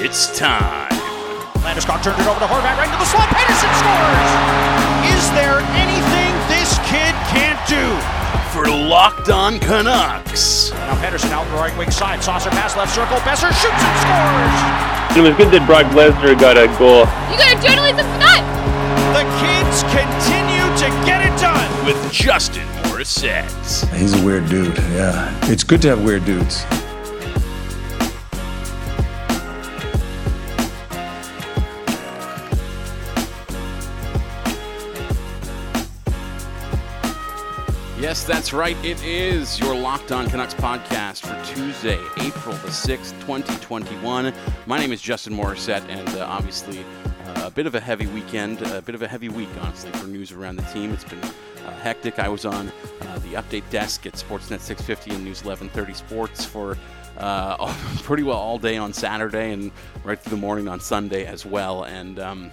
It's time. Landeskog turned it over to Horvat right into the slot. Pettersson scores! Is there anything this kid can't do? For Locked On Canucks. Now Pettersson out the right wing side. Saucer pass left circle. Boeser shoots and scores! It was good that Brock Lesnar got a goal. You got a journalism nut! The kids continue to get it done. With Justin Morissette. He's a weird dude, yeah. It's good to have weird dudes. Yes, that's right. It is your Locked On Canucks podcast for Tuesday, April the 6th, 2021. My name is Justin Morissette, and uh, obviously uh, a bit of a heavy weekend, a bit of a heavy week, honestly, for news around the team. It's been uh, hectic. I was on uh, the update desk at Sportsnet 650 and News 1130 Sports for uh, pretty well all day on Saturday and right through the morning on Sunday as well. And um,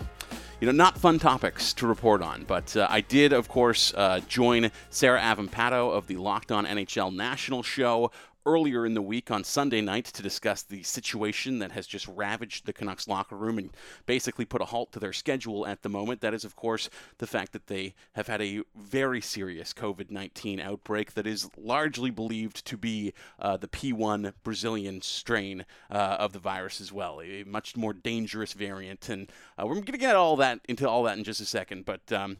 you know, not fun topics to report on, but uh, I did, of course, uh, join Sarah Avampato of the Locked On NHL National Show earlier in the week on Sunday night to discuss the situation that has just ravaged the Canucks locker room and basically put a halt to their schedule at the moment. That is, of course, the fact that they have had a very serious COVID 19 outbreak that is largely believed to be uh, the P1 Brazilian strain uh, of the virus as well, a much more dangerous variant. And uh, we're going to get all that into all that in just a second, but. Um,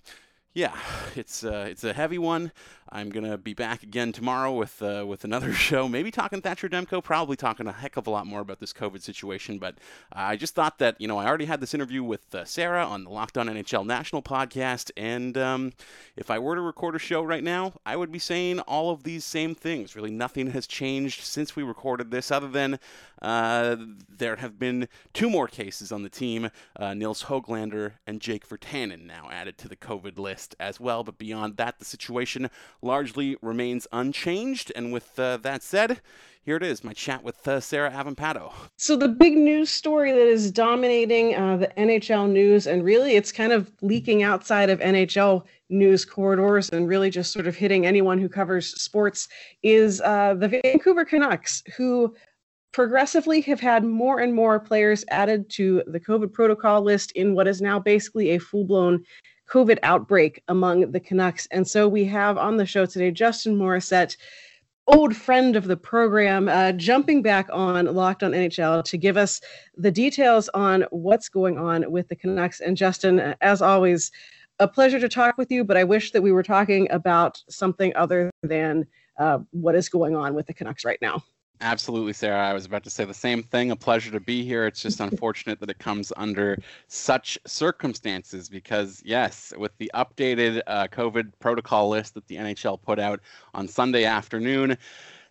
yeah, it's uh, it's a heavy one. I'm gonna be back again tomorrow with uh, with another show. Maybe talking Thatcher Demko, probably talking a heck of a lot more about this COVID situation. But I just thought that you know I already had this interview with uh, Sarah on the Locked On NHL National podcast, and um, if I were to record a show right now, I would be saying all of these same things. Really, nothing has changed since we recorded this, other than uh, there have been two more cases on the team: uh, Nils Hoglander and Jake Virtanen now added to the COVID list as well. But beyond that, the situation largely remains unchanged. And with uh, that said, here it is, my chat with uh, Sarah Avampato. So the big news story that is dominating uh, the NHL news, and really it's kind of leaking outside of NHL news corridors and really just sort of hitting anyone who covers sports, is uh, the Vancouver Canucks, who progressively have had more and more players added to the COVID protocol list in what is now basically a full-blown COVID outbreak among the Canucks. And so we have on the show today Justin Morissette, old friend of the program, uh, jumping back on Locked on NHL to give us the details on what's going on with the Canucks. And Justin, as always, a pleasure to talk with you, but I wish that we were talking about something other than uh, what is going on with the Canucks right now. Absolutely, Sarah. I was about to say the same thing. A pleasure to be here. It's just unfortunate that it comes under such circumstances because, yes, with the updated uh, COVID protocol list that the NHL put out on Sunday afternoon,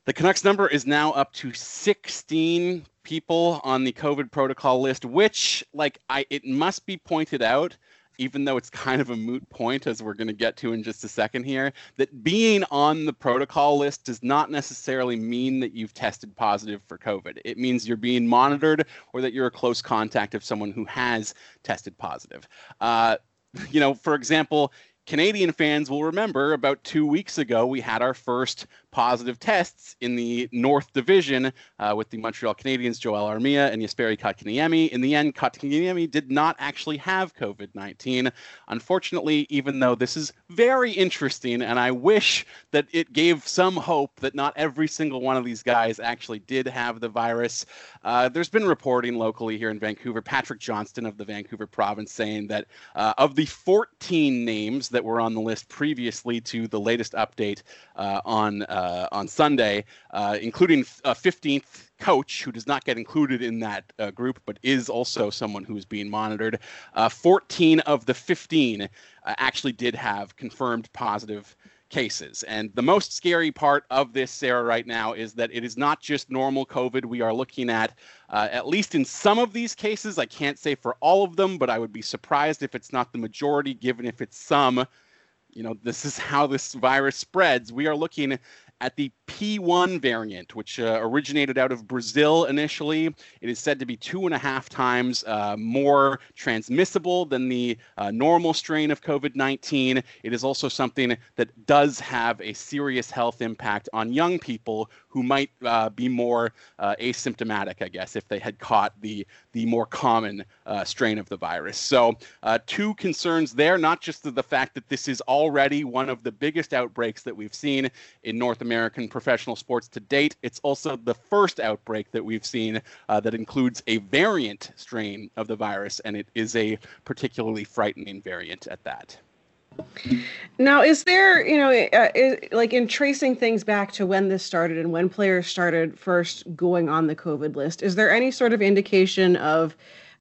the Canucks number is now up to 16 people on the COVID protocol list, which, like, I it must be pointed out even though it's kind of a moot point, as we're going to get to in just a second here, that being on the protocol list does not necessarily mean that you've tested positive for COVID. It means you're being monitored or that you're a close contact of someone who has tested positive. Uh, you know, for example, Canadian fans will remember about two weeks ago, we had our first positive tests in the North Division uh, with the Montreal Canadiens, Joel Armia and Jesperi Kotkaniemi. In the end, Kotkaniemi did not actually have COVID 19. Unfortunately, even though this is very interesting, and I wish that it gave some hope that not every single one of these guys actually did have the virus, uh, there's been reporting locally here in Vancouver. Patrick Johnston of the Vancouver province saying that uh, of the 14 names that were on the list previously to the latest update uh, on uh, on Sunday, uh, including a 15th coach who does not get included in that uh, group, but is also someone who is being monitored. Uh, 14 of the 15 uh, actually did have confirmed positive cases. And the most scary part of this, Sarah, right now is that it is not just normal COVID. We are looking at, uh, at least in some of these cases, I can't say for all of them, but I would be surprised if it's not the majority, given if it's some. You know, this is how this virus spreads. We are looking at the P1 variant, which uh, originated out of Brazil initially. It is said to be two and a half times uh, more transmissible than the uh, normal strain of COVID 19. It is also something that does have a serious health impact on young people who might uh, be more uh, asymptomatic, I guess, if they had caught the the more common uh, strain of the virus. So, two concerns there, not just the fact that this is already one of the biggest outbreaks that we've seen in North American professional sports to date. It's also the first outbreak that we've seen uh, that includes a variant strain of the virus, and it is a particularly frightening variant at that. Now, is there, you know, uh, is, like in tracing things back to when this started and when players started first going on the COVID list, is there any sort of indication of,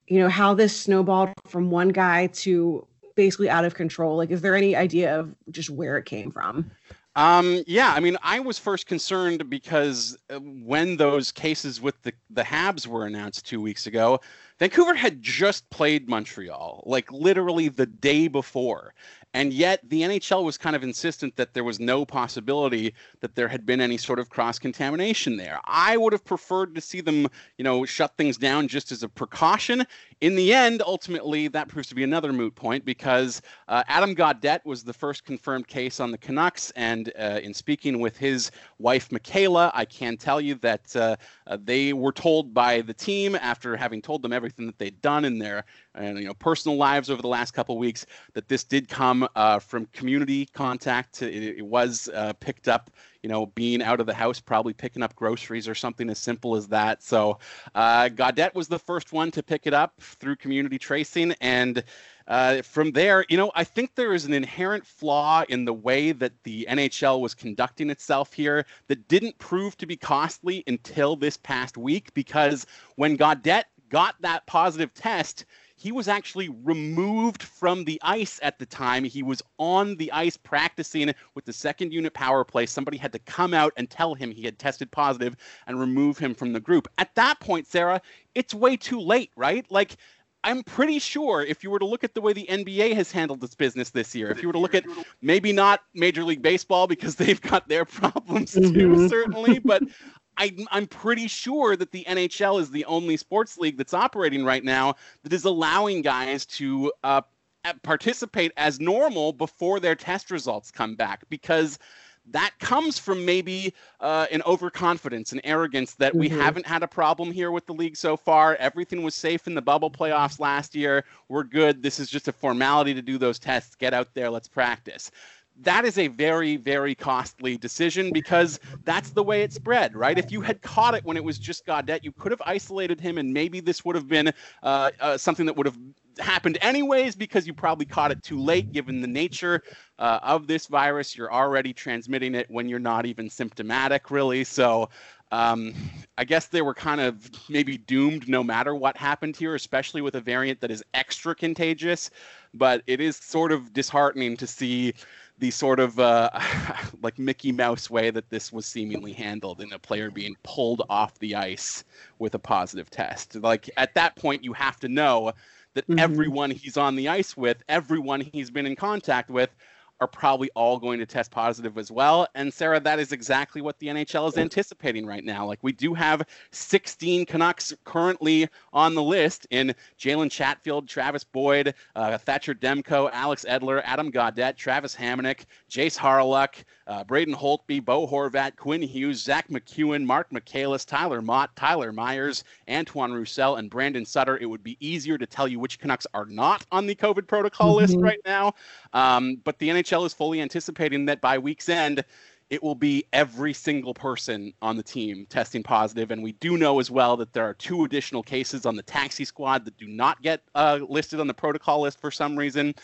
you know, how this snowballed from one guy to basically out of control? Like, is there any idea of just where it came from? Um, yeah, I mean, I was first concerned because uh, when those cases with the, the Habs were announced two weeks ago, Vancouver had just played Montreal, like literally the day before. And yet the NHL was kind of insistent that there was no possibility that there had been any sort of cross contamination there. I would have preferred to see them, you know, shut things down just as a precaution. In the end, ultimately, that proves to be another moot point because uh, Adam Gaudette was the first confirmed case on the Canucks. And uh, in speaking with his wife, Michaela, I can tell you that uh, uh they were told by the team after having told them everything that they'd done in their and you know personal lives over the last couple weeks that this did come uh, from community contact. It, it was uh, picked up, you know, being out of the house, probably picking up groceries or something as simple as that. So uh, was the first one to pick it up through community tracing, and uh, from there, you know, I think there is an inherent flaw in the way that the NHL was conducting itself here that didn't prove to be costly until this past week because when Gaudette got that positive test, he was actually removed from the ice at the time. He was on the ice practicing with the second unit power play. Somebody had to come out and tell him he had tested positive and remove him from the group. At that point, Sarah, it's way too late, right? Like, I'm pretty sure if you were to look at the way the NBA has handled its business this year, if you were to look at maybe not Major League Baseball because they've got their problems too, mm-hmm. certainly, but I, I'm pretty sure that the NHL is the only sports league that's operating right now that is allowing guys to uh, participate as normal before their test results come back because that comes from maybe uh, an overconfidence and arrogance that mm-hmm. we haven't had a problem here with the league so far. Everything was safe in the bubble playoffs last year. We're good. This is just a formality to do those tests. Get out there. Let's practice that is a very, very costly decision because that's the way it spread, right? If you had caught it when it was just Gaudette, you could have isolated him, and maybe this would have been uh, uh, something that would have happened anyways because you probably caught it too late given the nature uh, of this virus. You're already transmitting it when you're not even symptomatic, really. So um, I guess they were kind of maybe doomed no matter what happened here, especially with a variant that is extra contagious. But it is sort of disheartening to see the sort of uh, like Mickey Mouse way that this was seemingly handled in a player being pulled off the ice with a positive test. Like at that point, you have to know that mm-hmm. everyone he's on the ice with, everyone he's been in contact with, are probably all going to test positive as well. And Sarah, that is exactly what the NHL is anticipating right now. Like we do have 16 Canucks currently on the list in Jalen Chatfield, Travis Boyd, uh, Thatcher Demko, Alex Edler, Adam Gaudette, Travis Hamonic, Jayce Hawryluk, uh, Braden Holtby, Bo Horvat, Quinn Hughes, Zach MacEwen, Marc Michaelis, Tyler Motte, Tyler Myers, Antoine Roussel, and Brandon Sutter. It would be easier to tell you which Canucks are not on the COVID protocol mm-hmm. list right now. Um, but the NHL is fully anticipating that by week's end, it will be every single person on the team testing positive. And we do know as well that there are two additional cases on the taxi squad that do not get uh, listed on the protocol list for some reason.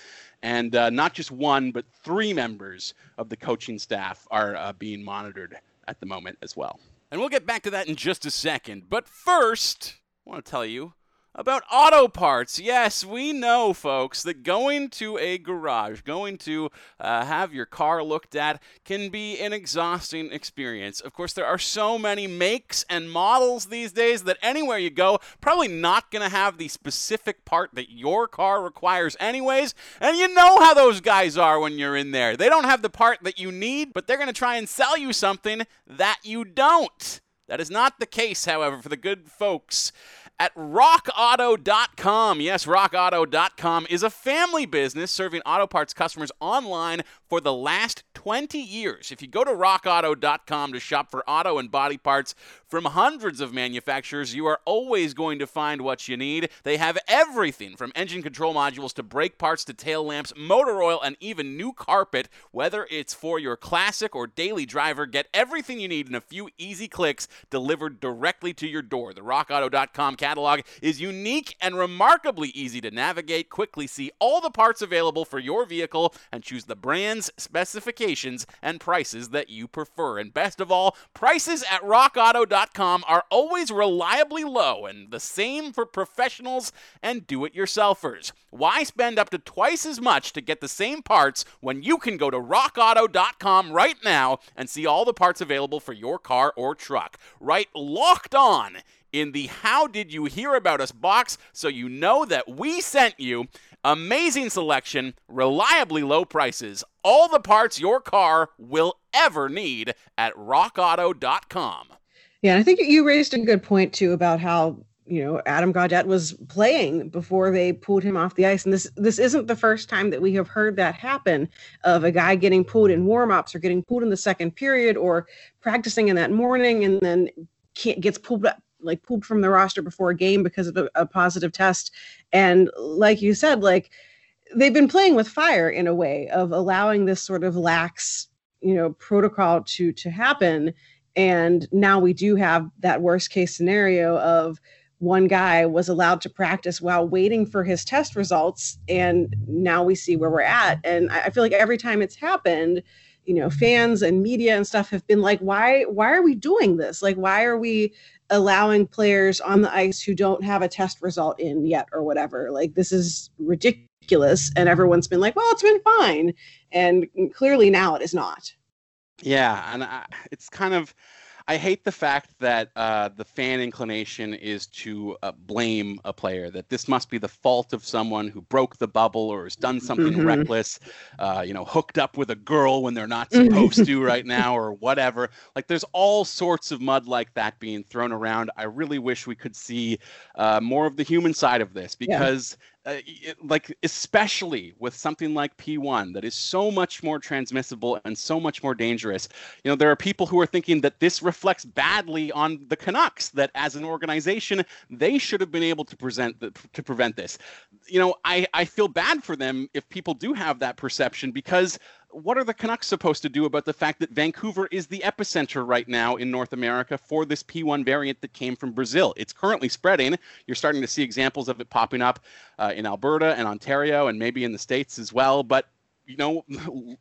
And uh, not just one, but three members of the coaching staff are uh, being monitored at the moment as well. And we'll get back to that in just a second. But first, I want to tell you about auto parts. Yes, we know, folks, that going to a garage, going to uh, have your car looked at, can be an exhausting experience. Of course, there are so many makes and models these days that anywhere you go, probably not going to have the specific part that your car requires, anyways. And you know how those guys are when you're in there. They don't have the part that you need, but they're going to try and sell you something that you don't. That is not the case, however, for the good folks at rockauto.com. Yes, rockauto.com is a family business serving auto parts customers online for the last 20 years. If you go to rockauto.com to shop for auto and body parts from hundreds of manufacturers, you are always going to find what you need. They have everything from engine control modules to brake parts to tail lamps, motor oil, and even new carpet. Whether it's for your classic or daily driver, get everything you need in a few easy clicks delivered directly to your door. The rockauto.com catalog is unique and remarkably easy to navigate. Quickly see all the parts available for your vehicle and choose the brands, specifications, and prices that you prefer. And best of all, prices at rockauto.com are always reliably low and the same for professionals and do it yourselfers. Why spend up to twice as much to get the same parts when you can go to rockauto.com right now and see all the parts available for your car or truck? Right locked on in the How Did You Hear About Us box so you know that we sent you. Amazing selection, reliably low prices, all the parts your car will ever need at rockauto.com. Yeah, and I think you raised a good point too about how you know Adam Gaudette was playing before they pulled him off the ice, and this this isn't the first time that we have heard that happen of a guy getting pulled in warm-ups or getting pulled in the second period or practicing in that morning and then gets pulled like pulled from the roster before a game because of a, a positive test, and like you said, like they've been playing with fire in a way of allowing this sort of lax you know protocol to to happen and now we do have that worst case scenario of one guy was allowed to practice while waiting for his test results and now we see where we're at. And i feel like every time it's happened you know fans and media and stuff have been like why why are we doing this? Like why are we allowing players on the ice who don't have a test result in yet or whatever? Like this is ridiculous. And everyone's been like well it's been fine. And clearly now it is not yeah and I, it's kind of I hate the fact that uh, the fan inclination is to uh, blame a player. That this must be the fault of someone who broke the bubble or has done something mm-hmm. reckless. Uh, you know, hooked up with a girl when they're not supposed to right now, or whatever. Like, there's all sorts of mud like that being thrown around. I really wish we could see uh, more of the human side of this because. Uh, like especially with something like P1 that is so much more transmissible and so much more dangerous. You know, there are people who are thinking that this reflects badly on the Canucks that as an organization they should have been able to present the, to prevent this. You know, I I feel bad for them if people do have that perception because what are the Canucks supposed to do about the fact that Vancouver is the epicenter right now in North America for this P1 variant that came from Brazil? It's currently spreading. You're starting to see examples of it popping up uh, in Alberta and Ontario and maybe in the States as well. But you know,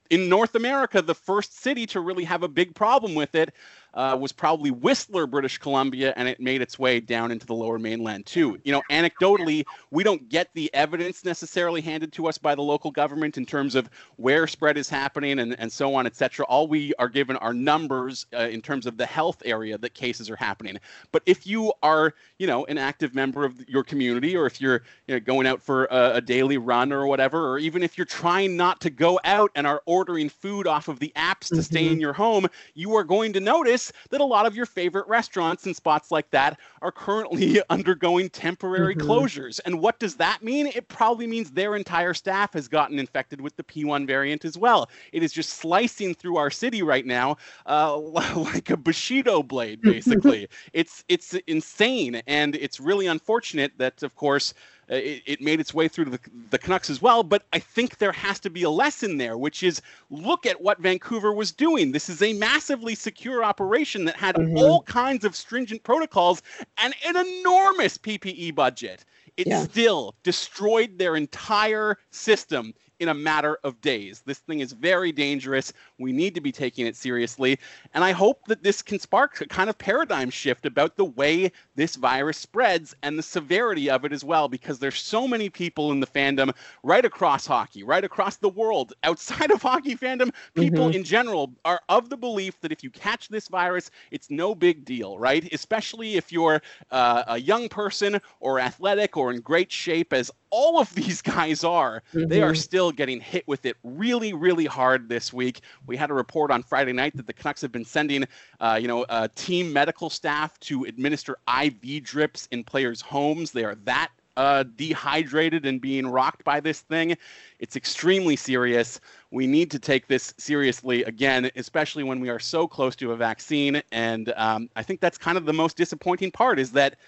in North America, the first city to really have a big problem with it uh, was probably Whistler, British Columbia, and it made its way down into the lower mainland too. You know, anecdotally, we don't get the evidence necessarily handed to us by the local government in terms of where spread is happening and, and so on, et cetera. All we are given are numbers uh, in terms of the health area that cases are happening. But if you are, you know, an active member of your community, or if you're you know, going out for a, a daily run or whatever, or even if you're trying not to go out and are ordering food off of the apps to mm-hmm. stay in your home, you are going to notice notice that a lot of your favorite restaurants and spots like that are currently undergoing temporary mm-hmm. closures. And what does that mean? It probably means their entire staff has gotten infected with the P1 variant as well. It is just slicing through our city right now uh, like a Bushido blade, basically. it's it's insane, and it's really unfortunate that, of course, it, it, made its way through the, the Canucks as well. But I think there has to be a lesson there, which is look at what Vancouver was doing. This is a massively secure operation that had mm-hmm. all kinds of stringent protocols and an enormous PPE budget. It yeah. still destroyed their entire system in a matter of days. This thing is very dangerous. We need to be taking it seriously. And I hope that this can spark a kind of paradigm shift about the way this virus spreads and the severity of it as well, because there's so many people in the fandom right across hockey, right across the world, outside of hockey fandom, people mm-hmm. in general are of the belief that if you catch this virus, it's no big deal, right? Especially if you're uh, a young person or athletic or in great shape, as all of these guys are, mm-hmm. they are mm-hmm. still getting hit with it really, really hard this week. We had a report on Friday night that the Canucks have been sending, uh, you know, uh, team medical staff to administer IV drips in players' homes. They are that uh, dehydrated and being rocked by this thing. It's extremely serious. We need to take this seriously again, especially when we are so close to a vaccine. And um, I think that's kind of the most disappointing part is that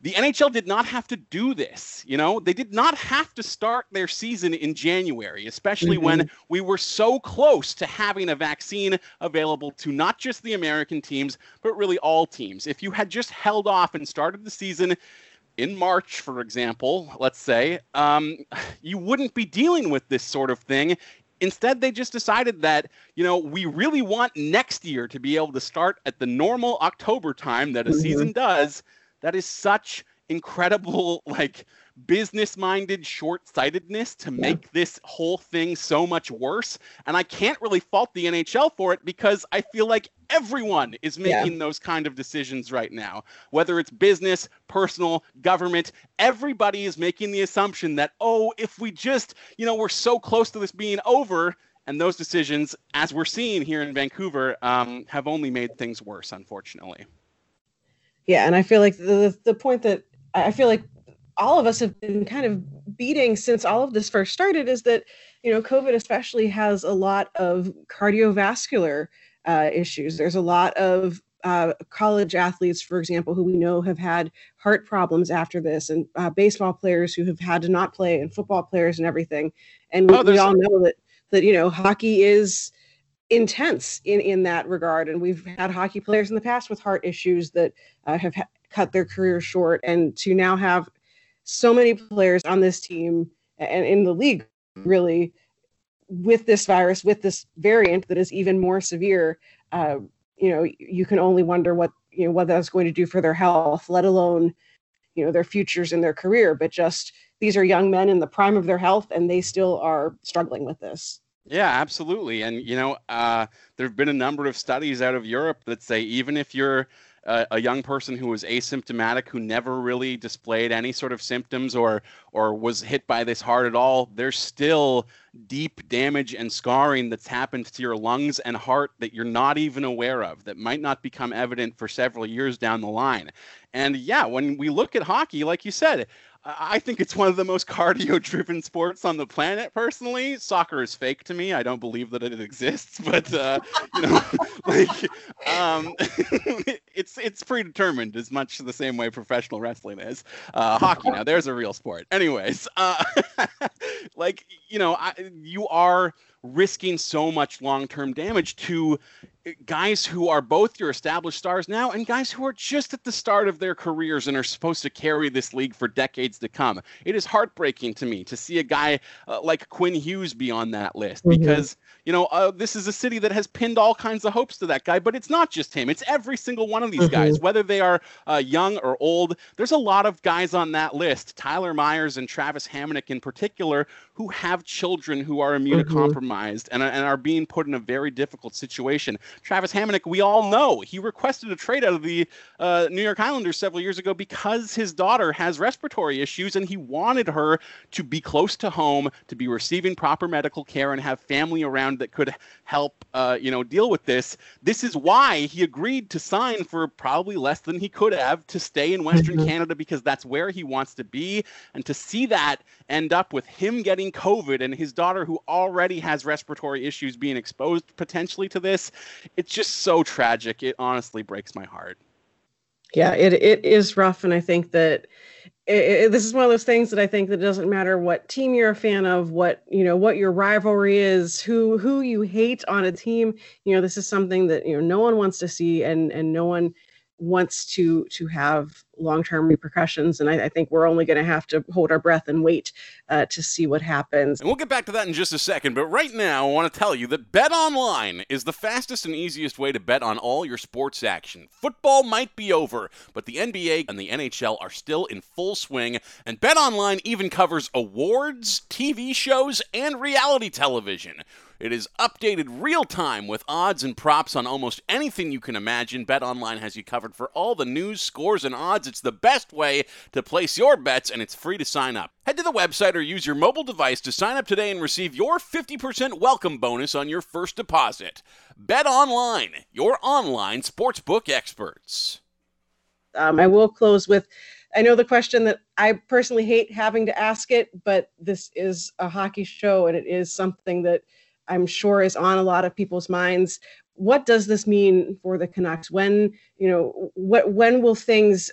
the NHL did not have to do this. You know, they did not have to start their season in January, especially mm-hmm. when we were so close to having a vaccine available to not just the American teams, but really all teams. If you had just held off and started the season in March, for example, let's say, um, you wouldn't be dealing with this sort of thing. Instead, they just decided that, you know, we really want next year to be able to start at the normal October time that a mm-hmm. season does that is such incredible like business minded short sightedness to make this whole thing so much worse. And I can't really fault the NHL for it because I feel like everyone is making yeah. those kind of decisions right now. Whether it's business, personal, government, everybody is making the assumption that, oh, if we just, you know, we're so close to this being over. And those decisions, as we're seeing here in Vancouver, um, have only made things worse, unfortunately. Yeah, and I feel like the the point that I feel like all of us have been kind of beating since all of this first started is that you know COVID especially has a lot of cardiovascular uh, issues. There's a lot of uh, college athletes, for example, who we know have had heart problems after this, and uh, baseball players who have had to not play, and football players and everything. And we, oh, we all know that that you know hockey is intense in in that regard. And we've had hockey players in the past with heart issues that uh, have ha- cut their career short. And to now have so many players on this team and in the league really with this virus with this variant that is even more severe uh, you know you can only wonder what you know what that's going to do for their health let alone you know their futures in their career. But just these are young men in the prime of their health and they still are struggling with this yeah, absolutely. And, you know, uh, there have been a number of studies out of Europe that say even if you're a, young person who was asymptomatic, who never really displayed any sort of symptoms or, or was hit by this hard at all, there's still deep damage and scarring that's happened to your lungs and heart that you're not even aware of, that might not become evident for several years down the line. And yeah, when we look at hockey, like you said, I think it's one of the most cardio driven sports on the planet, personally. Soccer is fake to me. I don't believe that it exists, but, uh, you know, like, um, it's, it's predetermined as much the same way professional wrestling is. Uh, hockey, now, there's a real sport. Anyways, uh, like, you know, I, you are risking so much long term damage to guys who are both your established stars now and guys who are just at the start of their careers and are supposed to carry this league for decades to come. It is heartbreaking to me to see a guy uh, like Quinn Hughes be on that list mm-hmm. because you know, uh, this is a city that has pinned all kinds of hopes to that guy, but it's not just him. It's every single one of these mm-hmm. guys, whether they are uh, young or old. There's a lot of guys on that list, Tyler Myers and Travis Hamonic in particular, who have children who are immunocompromised mm-hmm. And, and are being put in a very difficult situation. Travis Hamonic, we all know, he requested a trade out of the uh, New York Islanders several years ago because his daughter has respiratory issues and he wanted her to be close to home, to be receiving proper medical care, and have family around that could help, uh, you know, deal with this. This is why he agreed to sign for probably less than he could have to stay in Western mm-hmm. Canada because that's where he wants to be. And to see that end up with him getting COVID and his daughter, who already has respiratory issues, being exposed potentially to this, it's just so tragic. It honestly breaks my heart. Yeah, it it is rough, and I think that it, it, this is one of those things that I think that it doesn't matter what team you're a fan of, what you know, what your rivalry is, who who you hate on a team. You know, this is something that you know no one wants to see, and and no one wants to to have long term repercussions. And I, I, think we're only going to have to hold our breath and wait uh, to see what happens. And we'll get back to that in just a second. But right now, I want to tell you that Bet Online is the fastest and easiest way to bet on all your sports action. Football might be over, but the NBA and the NHL are still in full swing. And Bet Online even covers awards, TV shows, and reality television. It is updated real time with odds and props on almost anything you can imagine. BetOnline has you covered for all the news, scores, and odds. It's the best way to place your bets, and it's free to sign up. Head to the website or use your mobile device to sign up today and receive your 50% welcome bonus on your first deposit. BetOnline, your online sportsbook experts. Um, I will close with I know the question that I personally hate having to ask it, but this is a hockey show and it is something that I'm sure is on a lot of people's minds. What does this mean for the Canucks? When, you know, what when will things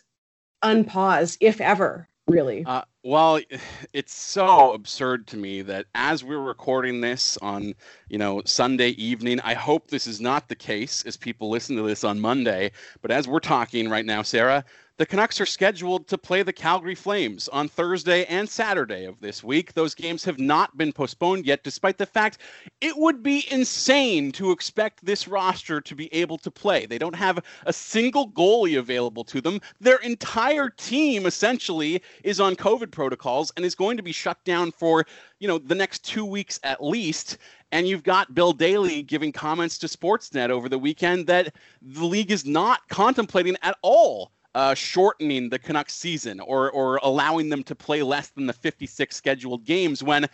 unpause, if ever, really? Uh, well, it's so absurd to me that as we're recording this on, you know, Sunday evening, I hope this is not the case as people listen to this on Monday. But as we're talking right now, Sarah, the Canucks are scheduled to play the Calgary Flames on Thursday and Saturday of this week. Those games have not been postponed yet, despite the fact it would be insane to expect this roster to be able to play. They don't have a single goalie available to them. Their entire team essentially is on COVID protocols and is going to be shut down for, you know, the next two weeks at least. And you've got Bill Daly giving comments to Sportsnet over the weekend that the league is not contemplating at all uh, shortening the Canucks season or or allowing them to play less than the 56 scheduled games when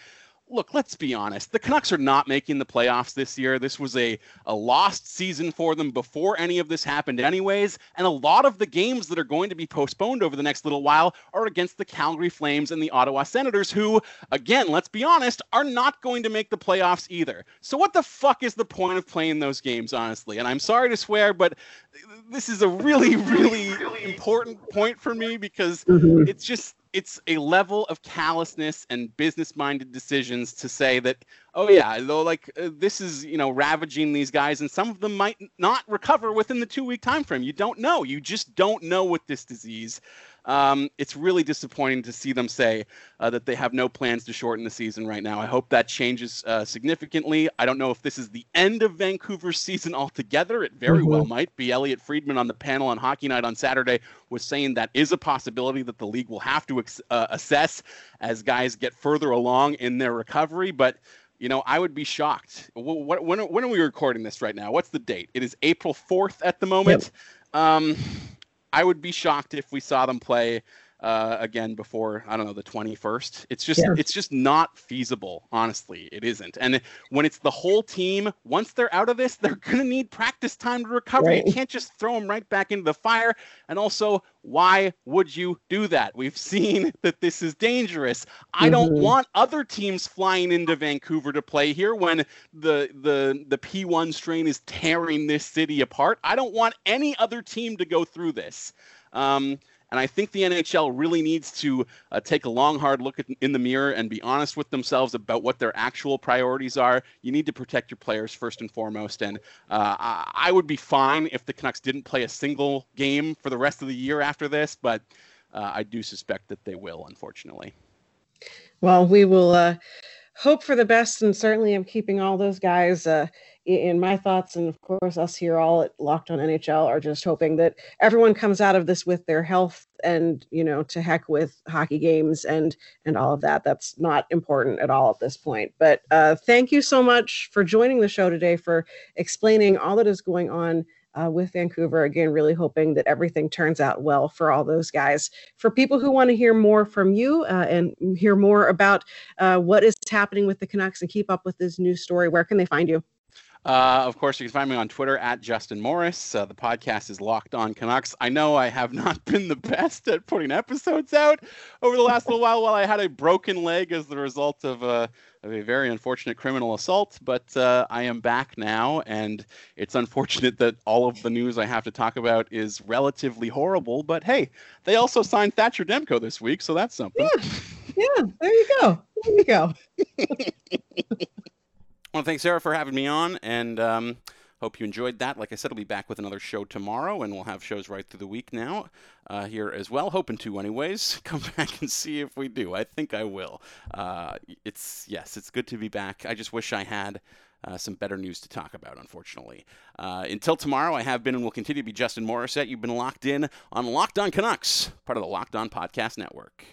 look, let's be honest. The Canucks are not making the playoffs this year. This was a, a lost season for them before any of this happened, anyways. And a lot of the games that are going to be postponed over the next little while are against the Calgary Flames and the Ottawa Senators, who, again, let's be honest, are not going to make the playoffs either. So, what the fuck is the point of playing those games, honestly? And I'm sorry to swear, but this is a really, really important point for me because mm-hmm. it's just it's a level of callousness and business-minded decisions to say that oh yeah though like uh, this is you know ravaging these guys and some of them might not recover within the two week time frame you don't know. You just don't know with this disease um, it's really disappointing to see them say uh, that they have no plans to shorten the season right now. I hope that changes uh, significantly. I don't know if this is the end of Vancouver's season altogether. It very mm-hmm. well might be. Elliotte Friedman on the panel on Hockey Night on Saturday was saying that is a possibility that the league will have to ex- uh, assess as guys get further along in their recovery. But you know, I would be shocked. What, when, when are we recording this right now? What's the date? It is April 4th at the moment. Yep. Um, I would be shocked if we saw them play uh, again before I don't know the 21st. It's just yeah. it's just not feasible. Honestly, it isn't. And when it's the whole team, once they're out of this, they're gonna need practice time to recover. Right. You can't just throw them right back into the fire. And also, why would you do that? We've seen that this is dangerous. I mm-hmm. don't want other teams flying into Vancouver to play here when the the the P1 strain is tearing this city apart. I don't want any other team to go through this. Um, and I think the NHL really needs to uh, take a long, hard look at, in the mirror and be honest with themselves about what their actual priorities are. You need to protect your players first and foremost. And uh, I, would be fine if the Canucks didn't play a single game for the rest of the year after this, but uh, I do suspect that they will, unfortunately. Well, we will uh, hope for the best, and certainly I'm keeping all those guys uh, in my thoughts, and of course, us here all at Locked On NHL are just hoping that everyone comes out of this with their health and you know to heck with hockey games and and all of that. That's not important at all at this point. But uh, thank you so much for joining the show today for explaining all that is going on. Uh, with Vancouver. Again, really hoping that everything turns out well for all those guys. For people who want to hear more from you uh, and hear more about uh, what is happening with the Canucks and keep up with this new story, where can they find you? Uh, of course, you can find me on Twitter at Justin Morris. Uh, the podcast is Locked On Canucks. I know I have not been the best at putting episodes out over the last little while while I had a broken leg as the result of, uh, of a very unfortunate criminal assault, but uh, I am back now, and it's unfortunate that all of the news I have to talk about is relatively horrible, but hey, they also signed Thatcher Demko this week, so that's something. Yeah, yeah there you go. There you go. Well, thanks, Sarah, for having me on. And um, Hope you enjoyed that. Like I said, I'll be back with another show tomorrow, and we'll have shows right through the week now uh, here as well. Hoping to, anyways. Come back and see if we do. I think I will. Uh, it's yes, it's good to be back. I just wish I had. Uh, some better news to talk about, unfortunately. Uh, until tomorrow, I have been and will continue to be Justin Morissette. You've been locked in on Locked On Canucks, part of the Locked On Podcast Network.